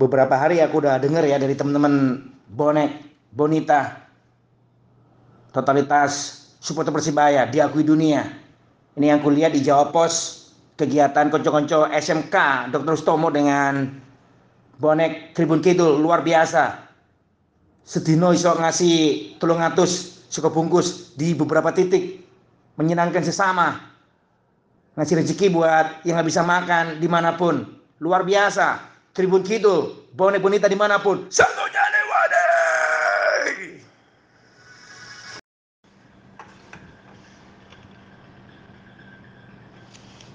beberapa hari aku udah denger ya dari teman-teman bonek, bonita, totalitas supporter Persibaya diakui dunia. Ini yang kulihat di Jawa Pos kegiatan konco-konco SMK Dr. Stomo dengan bonek Tribun Kidul luar biasa. Sedino iso ngasih tulung atus suka bungkus di beberapa titik menyenangkan sesama ngasih rezeki buat yang nggak bisa makan di mana pun luar biasa Tribun Kidul bonita di mana pun satu jadi wadah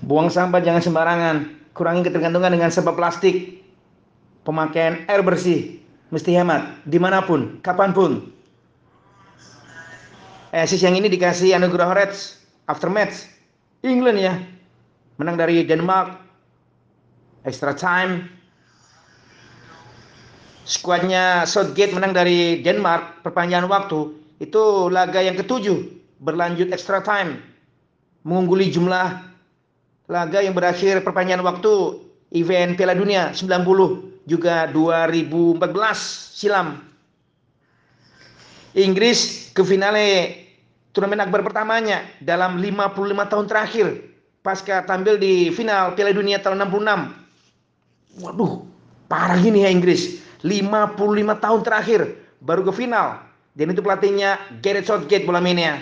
Buang sampah jangan sembarangan. Kurangi ketergantungan dengan sampah plastik. Pemakaian air bersih. Mesti hemat. Di mana pun, kapan pun. Asis yang ini dikasih anugerah Reds after match. England ya. Menang dari Denmark. Extra time. Skuadnya Southgate menang dari Denmark perpanjangan waktu. Itu laga yang ketujuh. Berlanjut extra time. Mengungguli jumlah laga yang berakhir perpanjangan waktu event Piala Dunia 90 juga 2014 silam. Inggris ke finale turnamen akbar pertamanya dalam 55 tahun terakhir pasca tampil di final Piala Dunia tahun 66. Waduh, parah gini ya Inggris. 55 tahun terakhir baru ke final. Dan itu pelatihnya Gareth Southgate bola mainnya.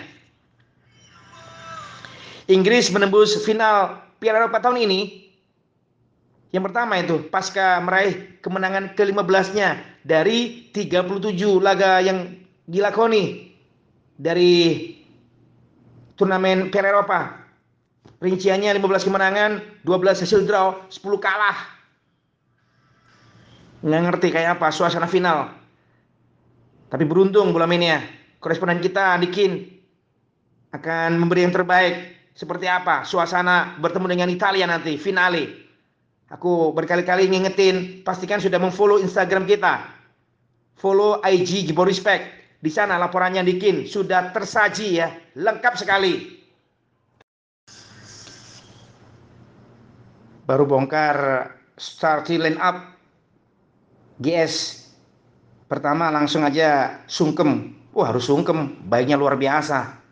Inggris menembus final Piala Eropa tahun ini yang pertama itu pasca meraih kemenangan ke-15-nya dari 37 laga yang dilakoni dari turnamen Piala Eropa. Rinciannya 15 kemenangan, 12 hasil draw, 10 kalah. Nggak ngerti kayak apa suasana final. Tapi beruntung bola mainnya. Koresponden kita Dikin akan memberi yang terbaik seperti apa suasana bertemu dengan Italia nanti finale. Aku berkali-kali ngingetin, pastikan sudah memfollow Instagram kita. Follow IG Gibo Respect. Di sana laporannya Dikin sudah tersaji ya, lengkap sekali. Baru bongkar starting line up GS. Pertama langsung aja sungkem. Wah harus sungkem, baiknya luar biasa.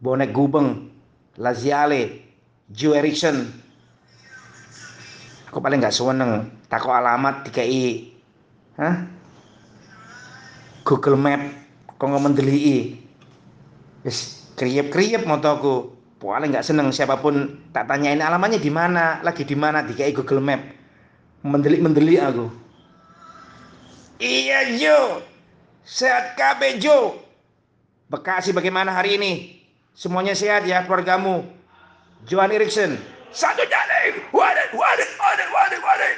Bonek gubeng, Laziale, Joe Erickson. Aku paling nggak seneng tako alamat DKI. Hah? Google Map kok nggak mendeli Wis kriep-kriep motoku. Paling nggak seneng siapa pun tak tanyain alamatnya di mana, lagi di mana DKI Google Map. Mendelik-mendelik aku. Iya Jo, sehat KB Jo. Bekasi bagaimana hari ini? Semuanya sehat ya keluargamu. Johan Erikson. Satu jari. Wadah, wadah, wadah, wadah, wadah.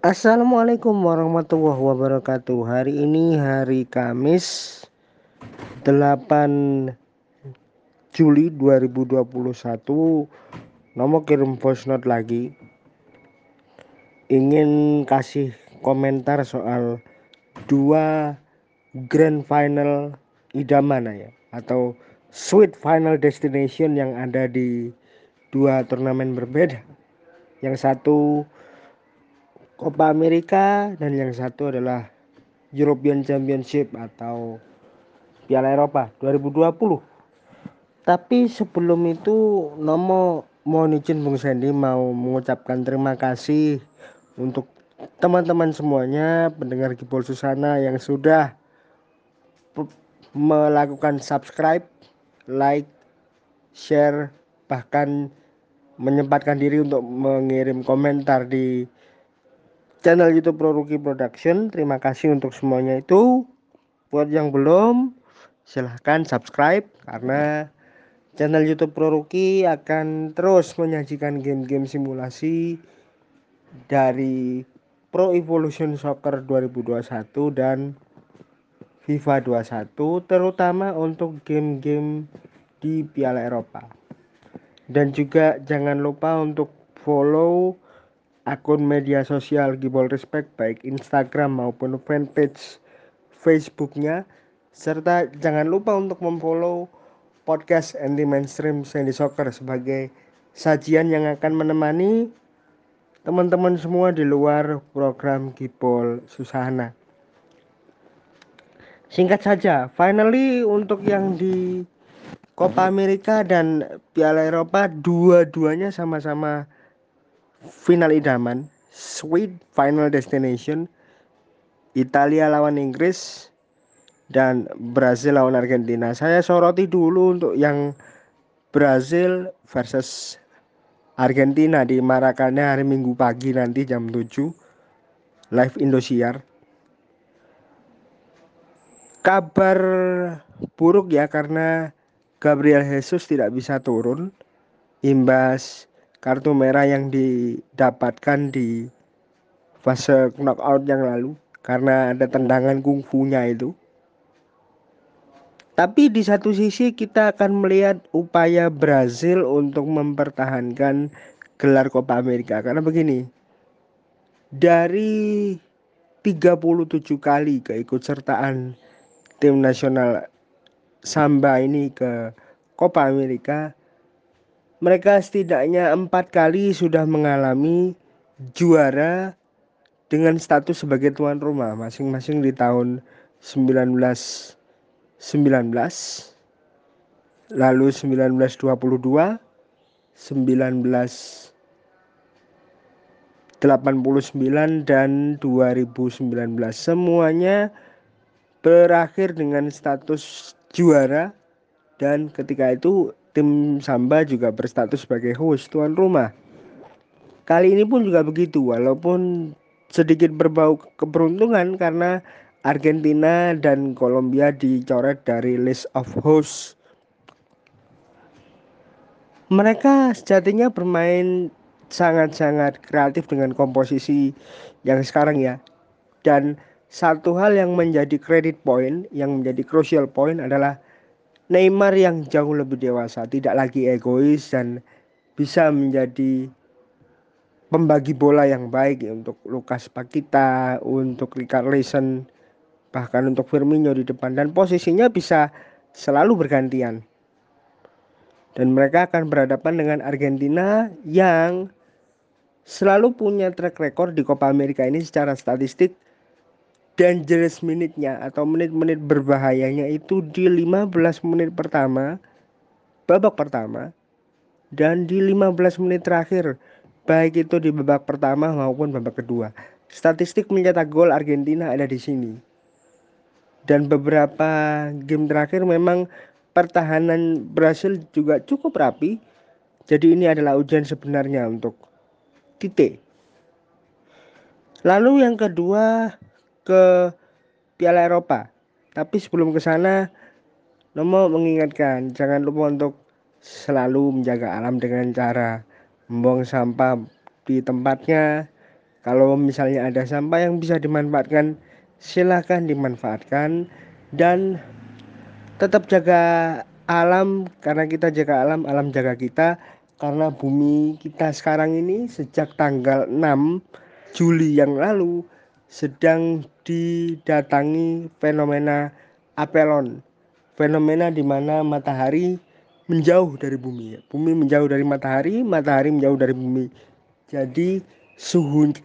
Assalamualaikum warahmatullahi wabarakatuh. Hari ini hari Kamis 8 Juli 2021. Nomor kirim voice note lagi. Ingin kasih komentar soal dua grand final idaman ya atau sweet final destination yang ada di dua turnamen berbeda. Yang satu Copa America dan yang satu adalah European Championship atau Piala Eropa 2020. Tapi sebelum itu Nomo mohon izin Bung Sandy mau mengucapkan terima kasih untuk teman-teman semuanya pendengar Gibol Susana yang sudah melakukan subscribe, like, share, bahkan menyempatkan diri untuk mengirim komentar di channel YouTube Proruki Production. Terima kasih untuk semuanya itu. Buat yang belum, silahkan subscribe karena channel YouTube Proruki akan terus menyajikan game-game simulasi dari Pro Evolution Soccer 2021 dan FIFA 21 terutama untuk game-game di Piala Eropa. Dan juga jangan lupa untuk follow akun media sosial Gibol Respect baik Instagram maupun fanpage Facebooknya serta jangan lupa untuk memfollow podcast anti mainstream Sandy Soccer sebagai sajian yang akan menemani teman-teman semua di luar program Gipol Susana. Singkat saja, finally untuk yang di Copa America dan Piala Eropa dua-duanya sama-sama final idaman, sweet final destination. Italia lawan Inggris dan Brazil lawan Argentina. Saya soroti dulu untuk yang Brazil versus Argentina di Maracanã hari Minggu pagi nanti jam 7 live Indosiar. Kabar buruk ya karena Gabriel Jesus tidak bisa turun imbas kartu merah yang didapatkan di fase knockout yang lalu karena ada tendangan kungfunya itu. Tapi di satu sisi kita akan melihat upaya Brazil untuk mempertahankan gelar Copa America karena begini. Dari 37 kali keikutsertaan tim nasional Samba ini ke Copa America, mereka setidaknya empat kali sudah mengalami juara dengan status sebagai tuan rumah masing-masing di tahun 19 19 lalu 1922 1989 dan 2019 semuanya berakhir dengan status juara dan ketika itu tim Samba juga berstatus sebagai host tuan rumah. Kali ini pun juga begitu walaupun sedikit berbau keberuntungan karena Argentina dan Kolombia dicoret dari list of hosts. Mereka sejatinya bermain sangat-sangat kreatif dengan komposisi yang sekarang ya. Dan satu hal yang menjadi kredit point, yang menjadi crucial point adalah Neymar yang jauh lebih dewasa, tidak lagi egois dan bisa menjadi pembagi bola yang baik ya, untuk Lukas Pakita, untuk Richarlison, bahkan untuk Firmino di depan dan posisinya bisa selalu bergantian. Dan mereka akan berhadapan dengan Argentina yang selalu punya track record di Copa America ini secara statistik dangerous minute-nya atau menit-menit berbahayanya itu di 15 menit pertama babak pertama dan di 15 menit terakhir baik itu di babak pertama maupun babak kedua. Statistik mencetak gol Argentina ada di sini dan beberapa game terakhir memang pertahanan Brasil juga cukup rapi. Jadi ini adalah ujian sebenarnya untuk Tite. Lalu yang kedua ke Piala Eropa. Tapi sebelum ke sana, Nomo mengingatkan jangan lupa untuk selalu menjaga alam dengan cara membuang sampah di tempatnya. Kalau misalnya ada sampah yang bisa dimanfaatkan, silahkan dimanfaatkan dan tetap jaga alam karena kita jaga alam alam jaga kita. Karena bumi kita sekarang ini sejak tanggal 6 Juli yang lalu sedang didatangi fenomena apelon fenomena di mana matahari menjauh dari bumi. Bumi menjauh dari matahari matahari menjauh dari bumi. Jadi suhu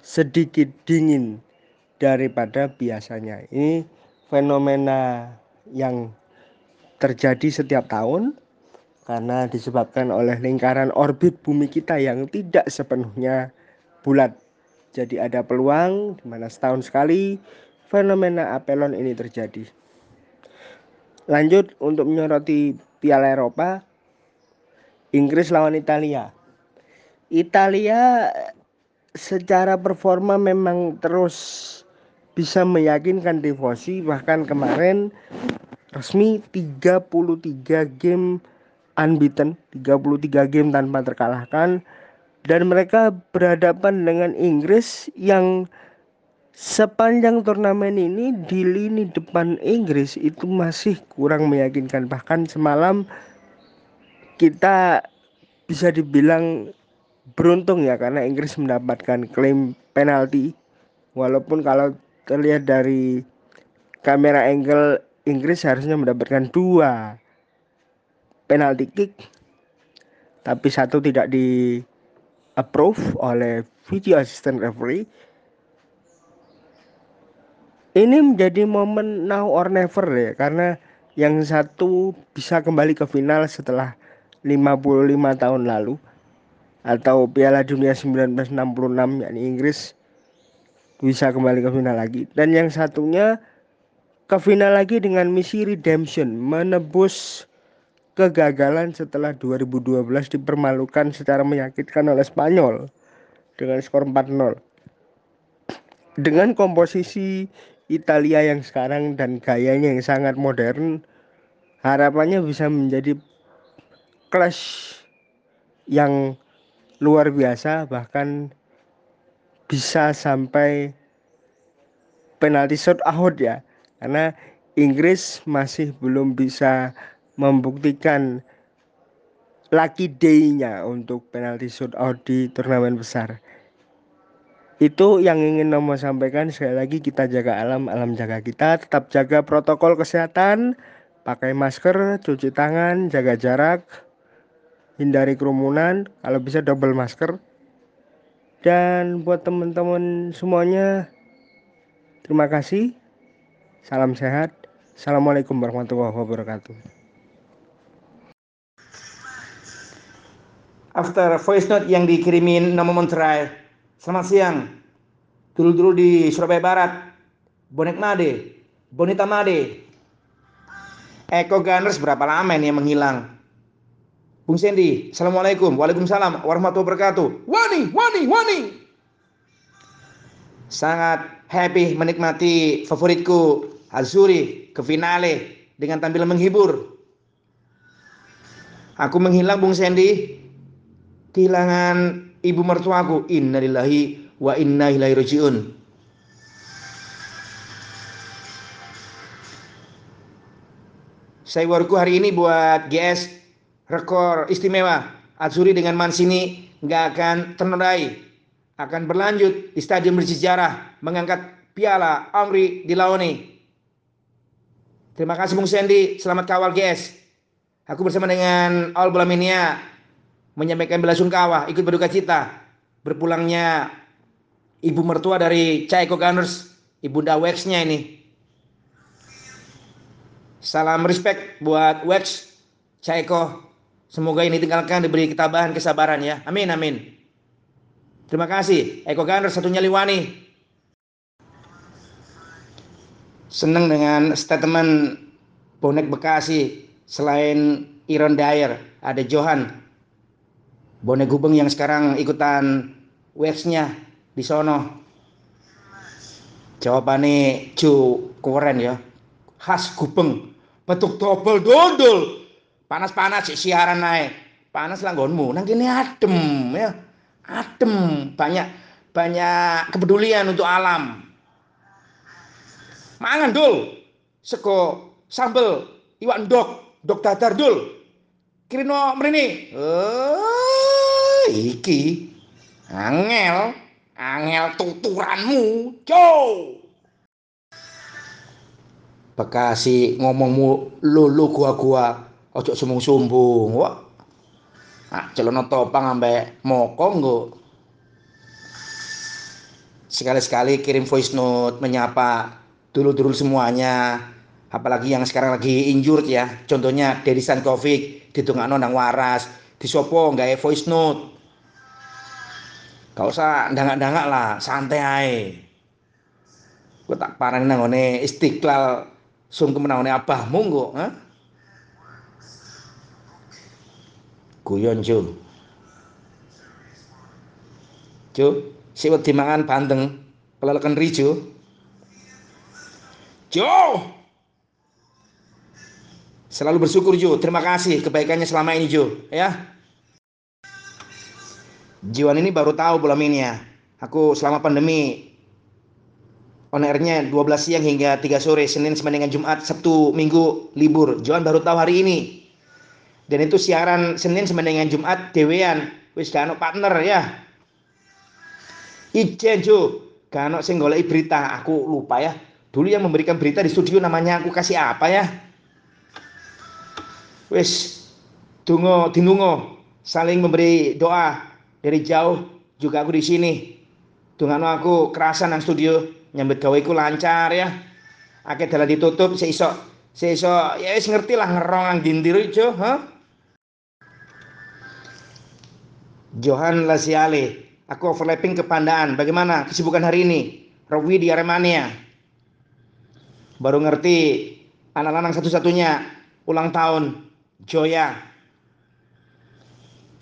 sedikit dingin daripada biasanya. Ini fenomena yang terjadi setiap tahun karena disebabkan oleh lingkaran orbit bumi kita yang tidak sepenuhnya bulat. Jadi ada peluang di mana setahun sekali fenomena apelon ini terjadi. Lanjut untuk menyoroti Piala Eropa, Inggris lawan Italia. Italia secara performa memang terus bisa meyakinkan Devosi bahkan kemarin resmi 33 game unbeaten 33 game tanpa terkalahkan. Dan mereka berhadapan dengan Inggris yang sepanjang turnamen ini di lini depan Inggris itu masih kurang meyakinkan. Bahkan semalam kita bisa dibilang beruntung ya karena Inggris mendapatkan klaim penalti. Walaupun kalau terlihat dari kamera angle Inggris harusnya mendapatkan dua penalti kick tapi satu tidak di approve oleh video assistant referee. Ini menjadi momen now or never ya karena yang satu bisa kembali ke final setelah 55 tahun lalu atau Piala Dunia 1966 yakni Inggris bisa kembali ke final lagi. Dan yang satunya ke final lagi dengan misi redemption menebus kegagalan setelah 2012 dipermalukan secara menyakitkan oleh Spanyol dengan skor 4-0 dengan komposisi Italia yang sekarang dan gayanya yang sangat modern harapannya bisa menjadi clash yang luar biasa bahkan bisa sampai penalti shot out ya. Karena Inggris masih belum bisa membuktikan lucky day-nya untuk penalti shot out di turnamen besar. Itu yang ingin Nomo sampaikan. Sekali lagi kita jaga alam alam jaga kita. Tetap jaga protokol kesehatan pakai masker cuci tangan jaga jarak hindari kerumunan. Kalau bisa double masker dan buat teman-teman semuanya terima kasih salam sehat assalamualaikum warahmatullahi wabarakatuh after voice note yang dikirimin Nomo Montreal Selamat siang. Dulu-dulu di Surabaya Barat. Bonek Made. Bonita Made. Eko Gunners berapa lama ini yang menghilang? Bung Sandy, Assalamualaikum. Waalaikumsalam warahmatullahi wabarakatuh. Wani, wani, wani. Sangat happy menikmati favoritku Azuri ke finale dengan tampilan menghibur. Aku menghilang Bung Sandy. Kehilangan ibu mertuaku innalillahi wa inna ilaihi rajiun saya warku hari ini buat GS rekor istimewa Azuri dengan Mansini nggak akan ternodai. Akan berlanjut di stadion bersejarah mengangkat piala Henri di Laoni terima kasih Bung Sandy. Selamat kawal GS aku bersama dengan All Bolaminia menyampaikan bela sungkawa, ikut berduka cita. Berpulangnya ibu mertua dari Chaiko Gunners, ibunda Wex-nya ini. Salam respect buat Wex, Chaiko. Semoga ini tinggalkan diberi ketabahan, kesabaran ya. Amin, amin. Terima kasih. Eko Gunners satu nyaliwani. Senang dengan statement bonek Bekasi selain Iron Dyer ada Johan bonek gubeng yang sekarang ikutan waves-nya di sono. Jawabannya Ju keren ya. Khas gubeng, bentuk double dodol. Panas-panas sih siaran naik. Panas langgonmu, nang kene adem ya. Adem, banyak banyak kepedulian untuk alam. Mangan dul. Seko sambel iwak ndok, dok dadar dul. Kirino mrene. Oh iki angel angel tuturanmu cow Bekasi ngomongmu lulu gua-gua ojo sumbung-sumbung wah ah, celana topang ambek mokong nggo. Sekali-sekali kirim voice note menyapa dulu-dulu semuanya. Apalagi yang sekarang lagi injured ya. Contohnya Dedi Sankovic ditungakno nang waras. Disopo nggak voice note? Gak usah dangak-dangak lah, santai ae. Gue tak parani nangone istiqlal sungkem nangone abahmu kok, ha? Guyon cu. Cu, si wedi mangan bandeng, kelelekan rijo. Jo! Selalu bersyukur Jo, terima kasih kebaikannya selama ini Jo, ya. Jiwan ini baru tahu belum ini ya. Aku selama pandemi on airnya 12 siang hingga 3 sore, Senin sampai dengan Jumat, Sabtu, Minggu libur. Jiwan baru tahu hari ini. Dan itu siaran Senin sampai dengan Jumat dewean. Wis gak partner ya. Ijen Jo, gak sing golek berita, aku lupa ya. Dulu yang memberikan berita di studio namanya aku kasih apa ya? Wis dungo dinungo saling memberi doa dari jauh juga aku di sini. Dengan aku kerasan nang studio nyambut gaweku lancar ya. Akeh dalan ditutup seiso seiso ya wis ngerti lah ngerong ang dindir ijo, ha? Johan Lasiale, aku overlapping ke Pandaan. Bagaimana kesibukan hari ini? Rowi di Aremania. Baru ngerti anak lanang satu-satunya ulang tahun Joya.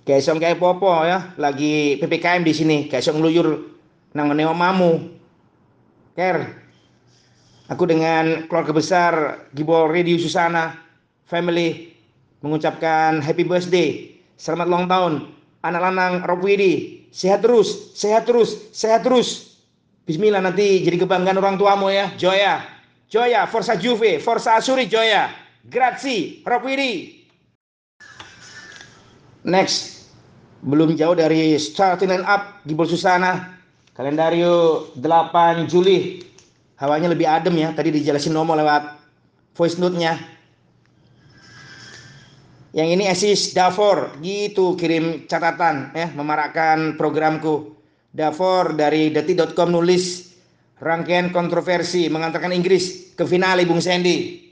Kayak song kayak popo ya, lagi PPKM di sini, kayak song ngeluyur nang mamu. Ker, aku dengan keluarga besar Gibol Radio Susana Family mengucapkan happy birthday, selamat ulang tahun anak lanang Rob Widi. Sehat terus sehat terus sehat terus. Bismillah nanti jadi kebanggaan orang tuamu ya. Joya. Joya Forza Juve Forza Asuri Joya. Grazie Rob Widi. Next. Belum jauh dari starting line up Gibol Susana kalendario 8 Juli. Hawanya lebih adem ya. Tadi dijelasin Nomo lewat voice note-nya yang ini Asis Davor. Gitu kirim catatan ya memarakkan programku. Davor dari detik.com nulis rangkaian kontroversi mengantarkan Inggris ke finale Bung Sandy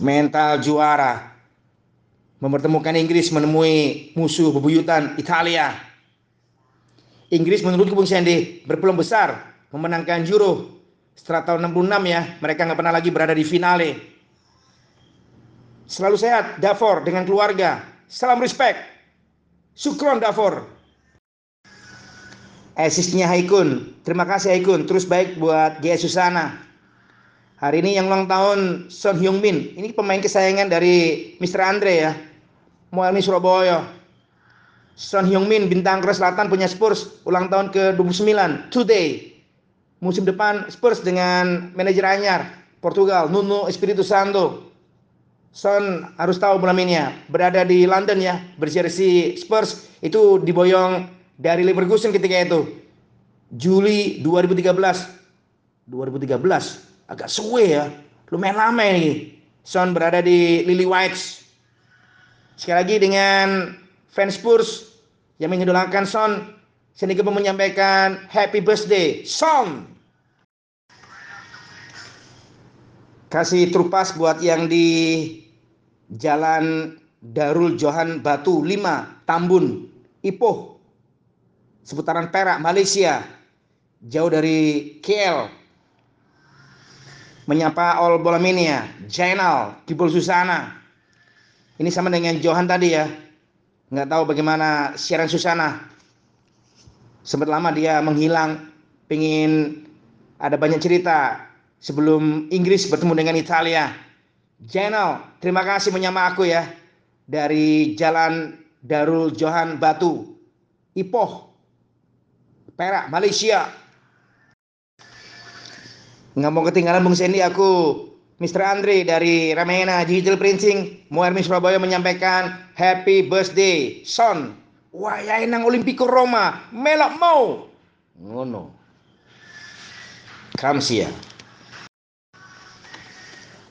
mental juara. Mempertemukan Inggris menemui musuh bebuyutan Italia. Inggris menurut Bung Sandy berpeluang besar memenangkan Euro. Setelah tahun 66 ya mereka nggak pernah lagi berada di finale Selalu sehat, Davor dengan keluarga. Salam respect. Sukron Davor. Asisnya Haikun. Terima kasih Haikun. Terus baik buat Gia Susana. Hari ini yang ulang tahun Son Hyung Min. Ini pemain kesayangan dari Mr. Andre ya. Mualmi Surabaya. Son Hyung Min bintang Korea Selatan punya Spurs ulang tahun ke-29 today. Musim depan Spurs dengan manajer anyar Portugal Nuno Espirito Santo Son harus tahu malam ini ya, berada di London ya, berjersey Spurs itu diboyong dari Leverkusen ketika itu. Juli 2013. 2013 agak suwe ya. Lumayan lama ini. Son berada di Lily Whites. Sekali lagi dengan fans Spurs yang mengidolakan Son, ingin menyampaikan happy birthday Son. Kasih trupas buat yang di Jalan Darul Johan Batu 5 Tambun Ipoh seputaran Perak Malaysia. Jauh dari KL menyapa All Bolamania Jainal Kibul Susana. Ini sama dengan Johan tadi ya. Nggak tahu bagaimana siaran Susana. Sempat lama dia menghilang pengen ada banyak cerita sebelum Inggris bertemu dengan Italia Jenal, terima kasih menyama aku ya dari Jalan Darul Johan Batu, Ipoh, Perak, Malaysia. Nggak mau ketinggalan Bung Sandy, aku Mr. Andre dari Ramena Digital Printing, Muarmi Surabaya menyampaikan Happy Birthday, Son. Wah, ya nang Olimpico Roma, melok mau. Ngono. Kamsia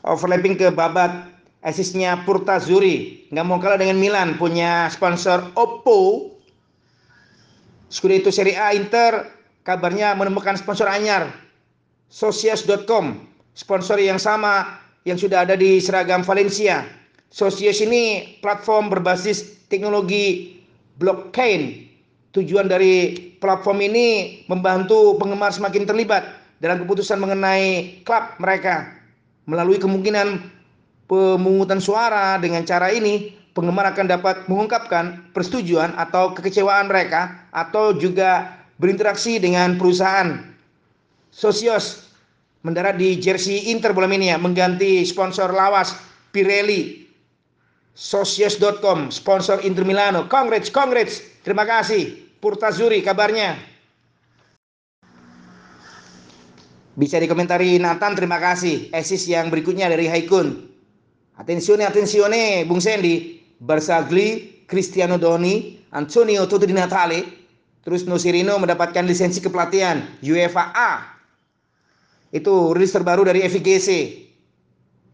overlapping ke babat asisnya Purta Zuri. Nggak mau kalah dengan Milan. Punya sponsor Oppo. Scudetto Serie A Inter kabarnya menemukan sponsor anyar. Socios.com sponsor yang sama yang sudah ada di seragam Valencia. Socios ini platform berbasis teknologi blockchain. Tujuan dari platform ini membantu penggemar semakin terlibat dalam keputusan mengenai klub mereka Melalui kemungkinan pemungutan suara dengan cara ini, penggemar akan dapat mengungkapkan persetujuan atau kekecewaan mereka atau juga berinteraksi dengan perusahaan. Sosios mendarat di jersey Inter Bola mengganti sponsor lawas Pirelli. Sosios.com sponsor Inter Milano. Congrats, congrats. Terima kasih. Purtazuri kabarnya. Bisa dikomentari Nathan, terima kasih. Esis yang berikutnya dari Haikun. Atensione, atensione, Bung Sandy. Barsagli, Cristiano Doni, Antonio Toto Di Natale. Terus Nusirino mendapatkan lisensi kepelatihan UEFA A. Itu rilis terbaru dari FIGC.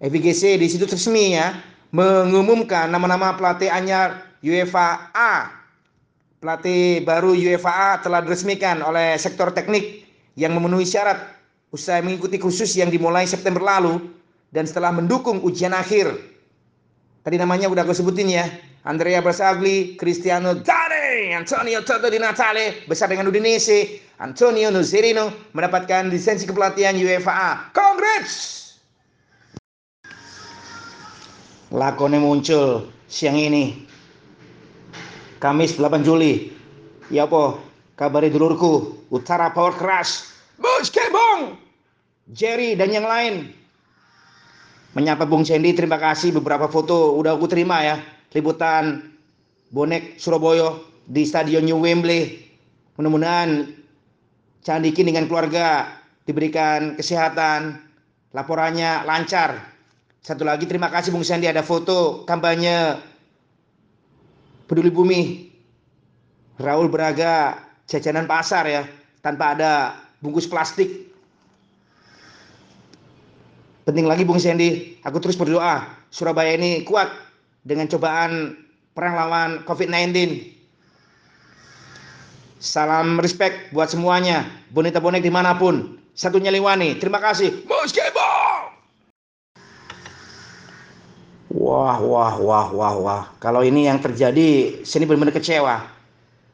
FIGC di situ resmi ya mengumumkan nama-nama pelatih anyar UEFA A. Pelatih baru UEFA A telah diresmikan oleh sektor teknik yang memenuhi syarat usai mengikuti khusus yang dimulai September lalu dan setelah mendukung ujian akhir. Tadi namanya udah aku sebutin ya. Andrea Bersagli, Cristiano Dane, Antonio Toto Di Natale, besar dengan Udinese, Antonio Nuzerino mendapatkan lisensi kepelatihan UEFA A. Congrats! Lakonnya muncul siang ini. Kamis 8 Juli. Ya apa? Kabari dulurku, Utara Power Crash, Bos Kebong, Jerry dan yang lain. Menyapa Bung Sandy, terima kasih beberapa foto udah aku terima ya liputan bonek Surabaya di Stadion New Wembley. Mudah-mudahan Candikin dengan keluarga diberikan kesehatan, laporannya lancar. Satu lagi terima kasih Bung Sandi ada foto kampanye Peduli Bumi. Raul Braga jajanan pasar ya, tanpa ada bungkus plastik. Penting lagi Bung Sandy, aku terus berdoa Surabaya ini kuat dengan cobaan perang lawan COVID-19. Salam respect buat semuanya, bonita bonek di mana pun. Satu Nyaliwani, terima kasih. Wah, wah, wah, wah, wah. Kalau ini yang terjadi, sini benar-benar kecewa.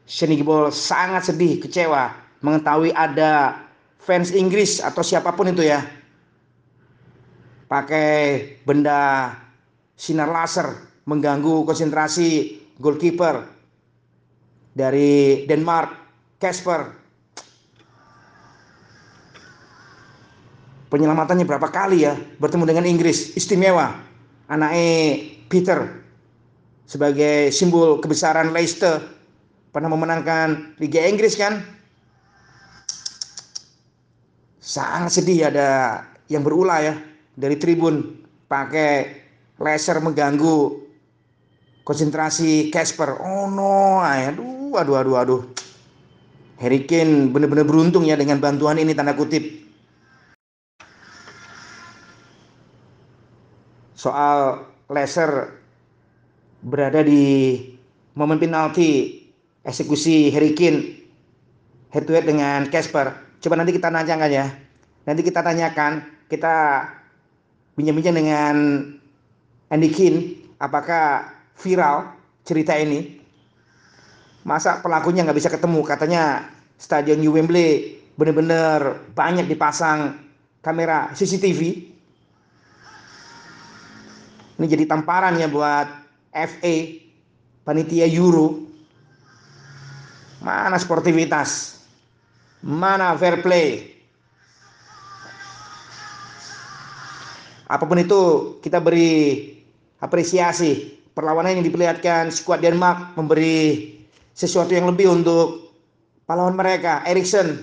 Sini Gibol sangat sedih, kecewa mengetahui ada fans Inggris atau siapa pun itu ya pakai benda sinar laser mengganggu konsentrasi goalkeeper dari Denmark, Casper. Penyelamatannya berapa kali ya bertemu dengan Inggris, istimewa. Anaknya Peter sebagai simbol kebesaran Leicester pernah memenangkan Liga Inggris kan? Sangat sedih ada yang berulah ya dari tribun pakai laser mengganggu konsentrasi Casper. Oh no, aduh, aduh, aduh, aduh. Harry Kane benar-benar beruntung ya dengan bantuan ini tanda kutip. Soal laser berada di momen penalti eksekusi Harry Kane head to head dengan Casper. Coba nanti kita tanyakan ya. Nanti kita tanyakan, kita bincang-bincang dengan Andy Kin apakah viral cerita ini? Masa pelakunya nggak bisa ketemu? Katanya stadion New Wembley benar-benar banyak dipasang kamera CCTV ini jadi tamparan ya buat FA panitia Euro. Mana sportivitas mana fair play? Apa pun itu kita beri apresiasi. Perlawanan yang diperlihatkan skuad Denmark memberi sesuatu yang lebih untuk pahlawan mereka. Erikson.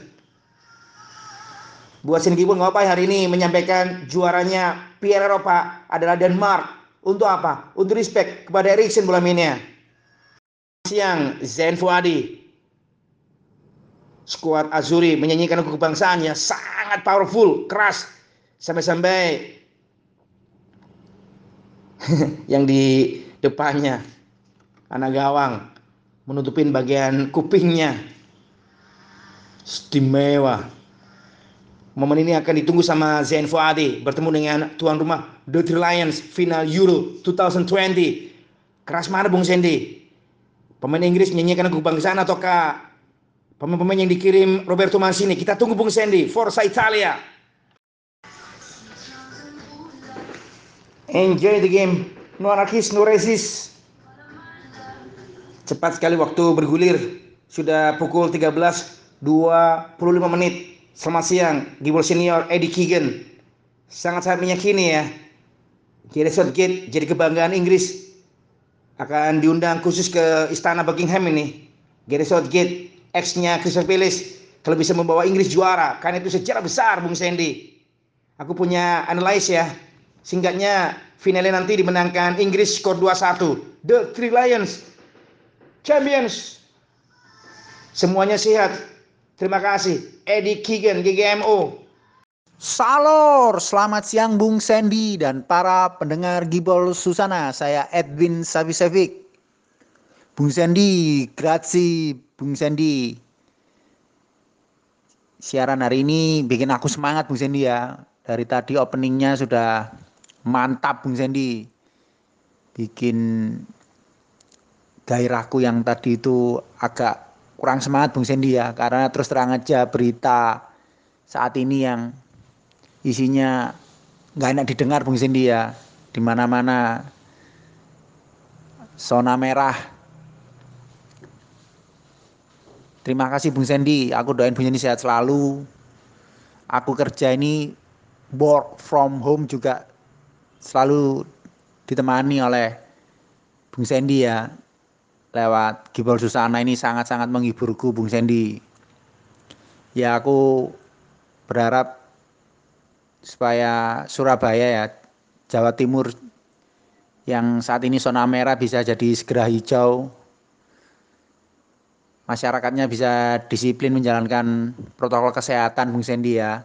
Buat Sin Gibon ngapain hari ini menyampaikan juaranya Piala Eropa adalah Denmark. Untuk apa? Untuk respect kepada Erikson bola mainnya. Siang Zen Fuadi skuad Azuri menyanyikan lagu kebangsaannya. Sangat powerful keras sampai-sampai yang di depannya anak gawang menutupin bagian kupingnya. Istimewa. Momen ini akan ditunggu sama Zain Fuadi bertemu dengan tuan rumah Three Lions final Euro 2020 keras mana Bung Sandy. Pemain Inggris menyanyikan lagu kebangsaan ataukah pemain-pemain yang dikirim Roberto Mancini kita tunggu Bung Sandy Forza Italia Enjoy the game. No anarkis, no resist. Cepat sekali waktu bergulir. Sudah pukul 13.25 menit. Selamat siang, Gibol Senior Eddie Keegan. Sangat-sangat meyakini ya. Gareth Southgate jadi kebanggaan Inggris. Akan diundang khusus ke istana Buckingham ini. Gareth Southgate, ex-nya Crystal Palace. Kalau bisa membawa Inggris juara. Karena itu sejarah besar Bung Sandy. Aku punya analis ya Singkatnya finalnya nanti dimenangkan Inggris skor 2-1. The Three Lions Champions. Semuanya sehat. Terima kasih. Eddie Keegan GGMO. Salor, selamat siang Bung Sandy dan para pendengar Gibol Susana. Saya Edwin Savisevic. Bung Sandy, grazie Bung Sandy. Siaran hari ini bikin aku semangat Bung Sandy ya. Dari tadi openingnya sudah mantap Bung Sandy. Bikin gairahku yang tadi itu agak kurang semangat Bung Sandy ya. Karena terus terang aja berita saat ini yang isinya nggak enak didengar Bung Cindy ya di mana-mana zona merah terima kasih Bung Sandy aku doain Bung Sandy sehat selalu. Aku kerja ini work from home juga selalu ditemani oleh Bung Sandy ya. Lewat Gibol Susana ini sangat-sangat menghiburku Bung Sandy ya aku berharap supaya Surabaya ya Jawa Timur yang saat ini zona merah bisa jadi segera hijau masyarakatnya bisa disiplin menjalankan protokol kesehatan Bung Sendi ya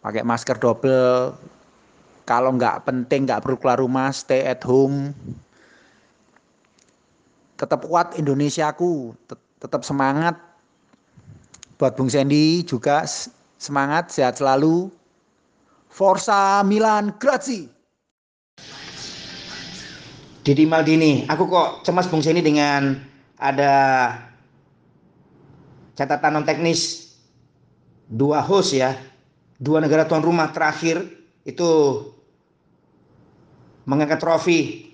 pakai masker double kalau nggak penting nggak perlu keluar rumah stay at home tetap kuat Indonesiaku tetap semangat buat Bung Sendi juga Semangat, sehat selalu. Forza Milan, grazie. Didi Maldini, aku kok cemas Bung Seni dengan ada catatan non teknis. Dua host ya, dua negara tuan rumah terakhir itu mengangkat trofi.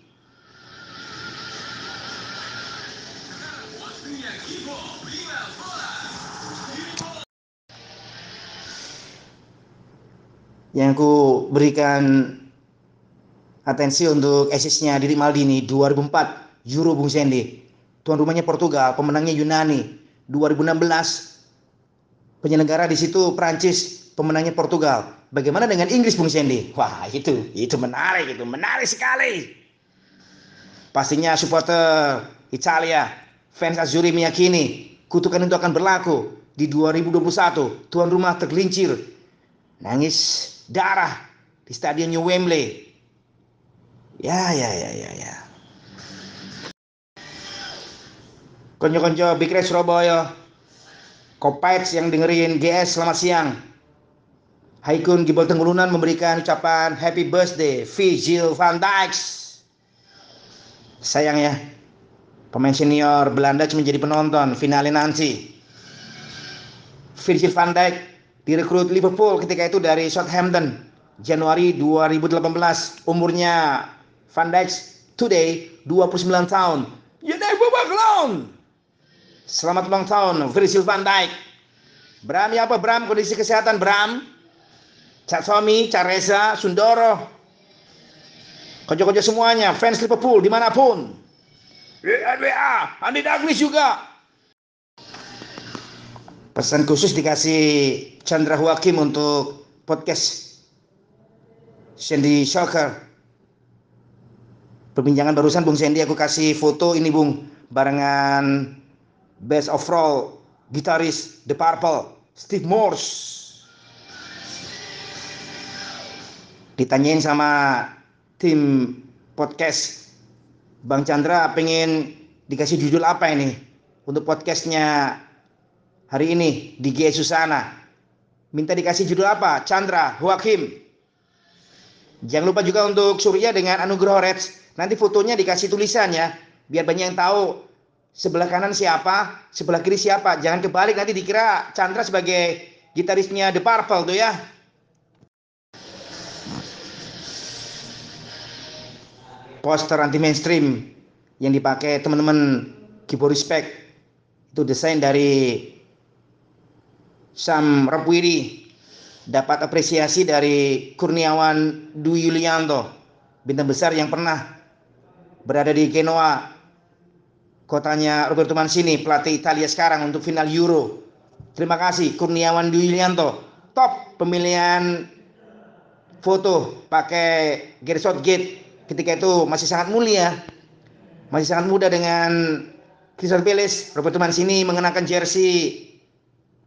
Yang ku berikan atensi untuk asisnya Didi Maldini 2004 Euro Bung Sendi tuan rumahnya Portugal pemenangnya Yunani. 2016 penyelenggara di situ Prancis pemenangnya Portugal. Bagaimana dengan Inggris Bung Sendi wah itu itu menarik itu menarik sekali. Pastinya supporter Italia fans Azzurri meyakini kutukan itu akan berlaku di 2021 tuan rumah tergelincir nangis darah di stadionnya Wembley. Ya, ya, ya, ya, ya. Konco-konco Big Red Surabaya. Kopaits yang dengerin GS selamat siang. Haikun Gibol Tenggulunan memberikan ucapan happy birthday Vigil van Dijk. Sayang ya, pemain senior Belanda cuma jadi penonton finale nanti. Virgil van Dijk direkrut Liverpool ketika itu dari Southampton Januari 2018 umurnya Van Dijk today 29 tahun you never walk alone selamat ulang tahun Virgil van Dijk. Bram ya apa Bram? Kondisi kesehatan Bram? Cak Somi, Cak Reza, Sundoro. Kojo-kojo semuanya fans Liverpool di mana pun. WA, Andi Douglas juga. Pesan khusus dikasih Chandra Huakim untuk podcast Sandy Shocker perbincangan barusan Bung Sandy aku kasih foto ini Bung barengan best overall gitaris The Purple Steve Morse ditanyain sama tim podcast Bang Chandra pengen dikasih judul apa ini untuk podcastnya hari ini di GE Susana. Minta dikasih judul apa? Chandra, Joakim. Jangan lupa juga untuk Surya dengan Anugerah Reds. Nanti fotonya dikasih tulisannya. Biar banyak yang tahu sebelah kanan siapa, sebelah kiri siapa. Jangan kebalik nanti dikira Chandra sebagai gitarisnya The Purple tuh ya. Poster anti mainstream yang dipakai teman-teman Keyboard Respect itu desain dari Sam Rapwiri dapat apresiasi dari Kurniawan Dwi Yulianto, bintang besar yang pernah berada di Genoa, kotanya Roberto Mancini, pelatih Italia sekarang untuk final Euro. Terima kasih Kurniawan Dwi Yulianto, top pemilihan foto pakai Gershot Gate ketika itu masih sangat mulia, masih sangat muda dengan Crystal Palace, Roberto Mancini mengenakan jersey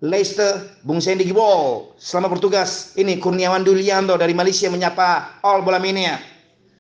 Leicester, Bung Sandy Gibol. Selamat bertugas. Ini Kurniawan Dulianto dari Malaysia menyapa All Bola Mania.